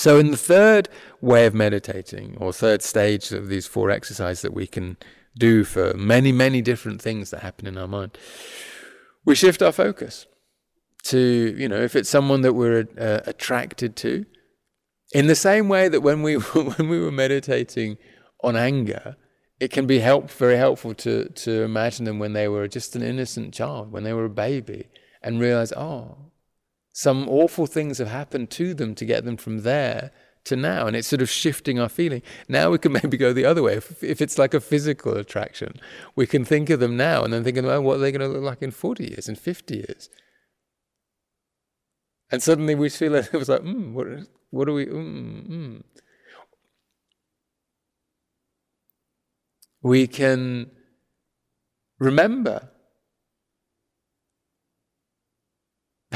So, in the third way of meditating, or third stage of these four exercises that we can do for many, many different things that happen in our mind, we shift our focus to, you know, if it's someone that we're uh, attracted to, in the same way that when we when we were meditating on anger, it can be help very helpful to to imagine them when they were just an innocent child, when they were a baby, and realize, oh, some awful things have happened to them to get them from there to now, and it's sort of shifting our feeling. Now we can maybe go the other way. If, if it's like a physical attraction, we can think of them now and then thinking about what are they going to look like in 40 years, in 50 years. And suddenly we feel it was like, mm, what, what do we, mm, mm. We can remember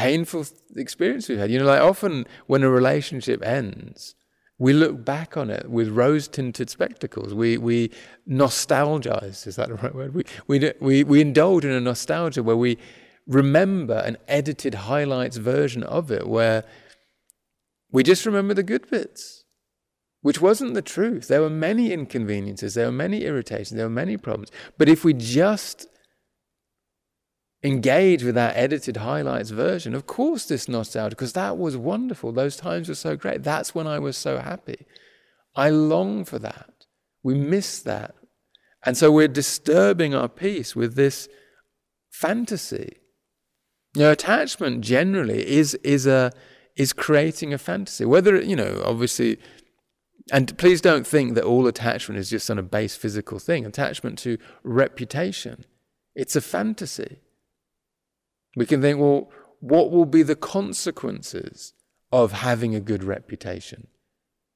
painful experience we've had. You know, like often when a relationship ends, we look back on it with rose-tinted spectacles. We we nostalgize. Is that the right word? We we we we indulge in a nostalgia where we remember an edited highlights version of it, where we just remember the good bits, which wasn't the truth. There were many inconveniences. There were many irritations. There were many problems. But if we just engage with that edited highlights version. Of course, this nostalgia, because that was wonderful. Those times were so great. That's when I was so happy. I long for that. We miss that. And so we're disturbing our peace with this fantasy. You know, attachment generally is, is, a, is creating a fantasy. Whether, you know, obviously, and please don't think that all attachment is just on a base physical thing. Attachment to reputation, it's a fantasy. We can think, well, what will be the consequences of having a good reputation?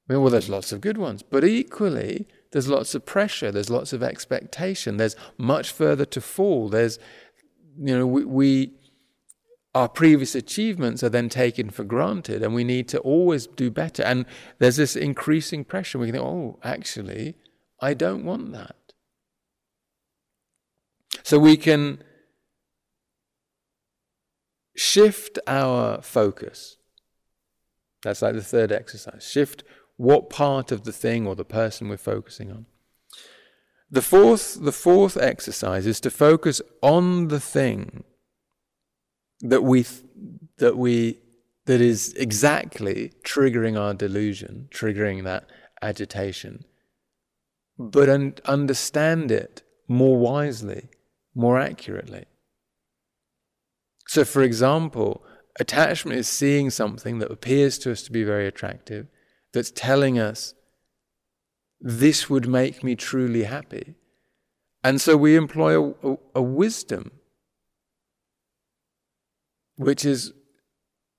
well, there's lots of good ones, but equally, there's lots of pressure, there's lots of expectation, there's much further to fall. There's, you know, we, we our previous achievements are then taken for granted, and we need to always do better. And there's this increasing pressure. We can think, oh, actually, I don't want that. So we can shift our focus. That's like the third exercise. Shift what part of the thing or the person we're focusing on. The fourth, the fourth exercise is to focus on the thing that we, that we, that is exactly triggering our delusion, triggering that agitation, but un- understand it more wisely, more accurately. So, for example, attachment is seeing something that appears to us to be very attractive, that's telling us, this would make me truly happy. And so we employ a, a, a wisdom, which is,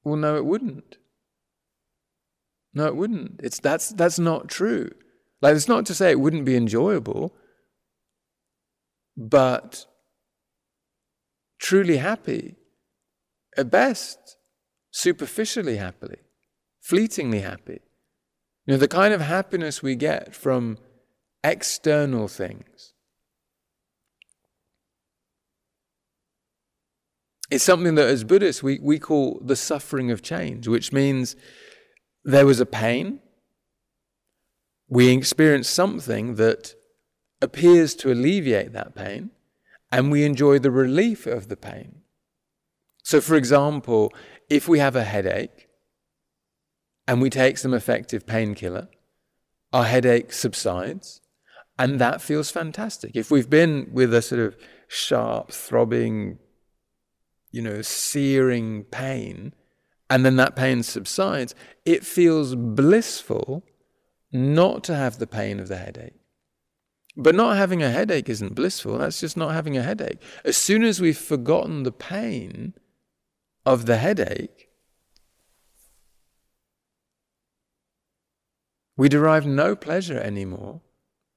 well, no, it wouldn't. No, it wouldn't. It's, that's, that's not true. Like, it's not to say it wouldn't be enjoyable, but truly happy at best, superficially happily, fleetingly happy. You know, the kind of happiness we get from external things is something that as Buddhists we, we call the suffering of change, which means there was a pain, we experience something that appears to alleviate that pain, and we enjoy the relief of the pain. So, for example, if we have a headache and we take some effective painkiller, our headache subsides, and that feels fantastic. If we've been with a sort of sharp, throbbing, you know, searing pain, and then that pain subsides, it feels blissful not to have the pain of the headache. But not having a headache isn't blissful, that's just not having a headache. As soon as we've forgotten the pain, of the headache, we derive no pleasure anymore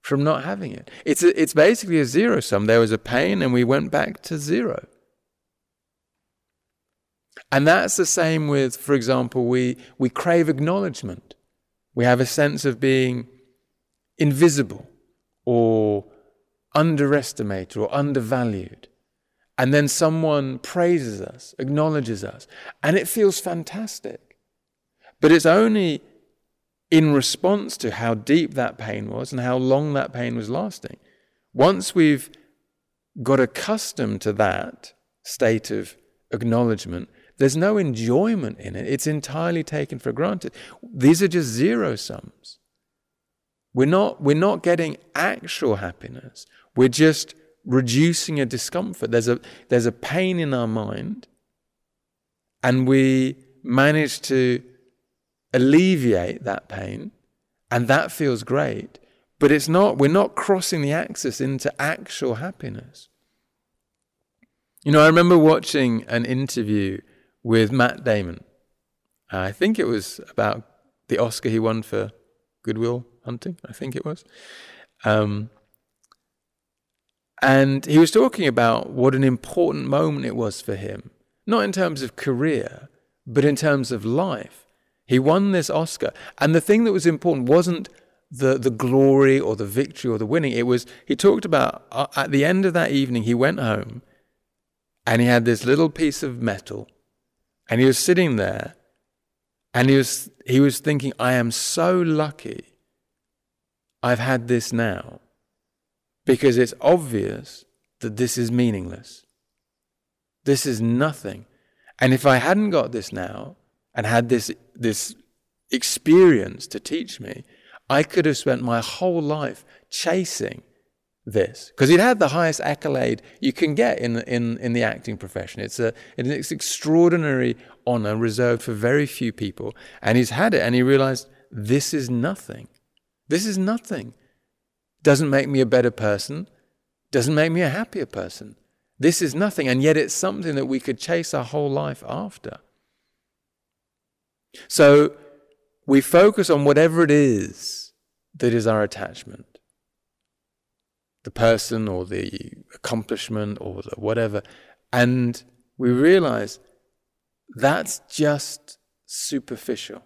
from not having it. It's, a, it's basically a zero sum. There was a pain and we went back to zero. And that's the same with, for example, we, we crave acknowledgement. We have a sense of being invisible or underestimated or undervalued. And then someone praises us, acknowledges us, and it feels fantastic. But it's only in response to how deep that pain was and how long that pain was lasting. Once we've got accustomed to that state of acknowledgement, there's no enjoyment in it. It's entirely taken for granted. These are just zero sums. We're not, we're not getting actual happiness. We're just reducing a discomfort. There's a, there's a pain in our mind, and we manage to alleviate that pain, and that feels great. But it's not, we're not crossing the axis into actual happiness. You know, I remember watching an interview with Matt Damon. I think it was about the Oscar he won for Good Will Hunting, I think it was. Um, and he was talking about what an important moment it was for him, not in terms of career, but in terms of life. He won this Oscar. And the thing that was important wasn't the, the glory or the victory or the winning. It was, he talked about uh, at the end of that evening, he went home and he had this little piece of metal and he was sitting there and he was, he was thinking, I am so lucky I've had this now because it's obvious that this is meaningless. This is nothing. And if I hadn't got this now and had this, this experience to teach me, I could have spent my whole life chasing this because he'd had the highest accolade you can get in, in, in the acting profession. It's, a, it's an extraordinary honor reserved for very few people. And he's had it and he realized this is nothing. This is nothing. Doesn't make me a better person, doesn't make me a happier person. This is nothing. And yet it's something that we could chase our whole life after. So we focus on whatever it is that is our attachment the person or the accomplishment or the whatever. And we realize that's just superficial.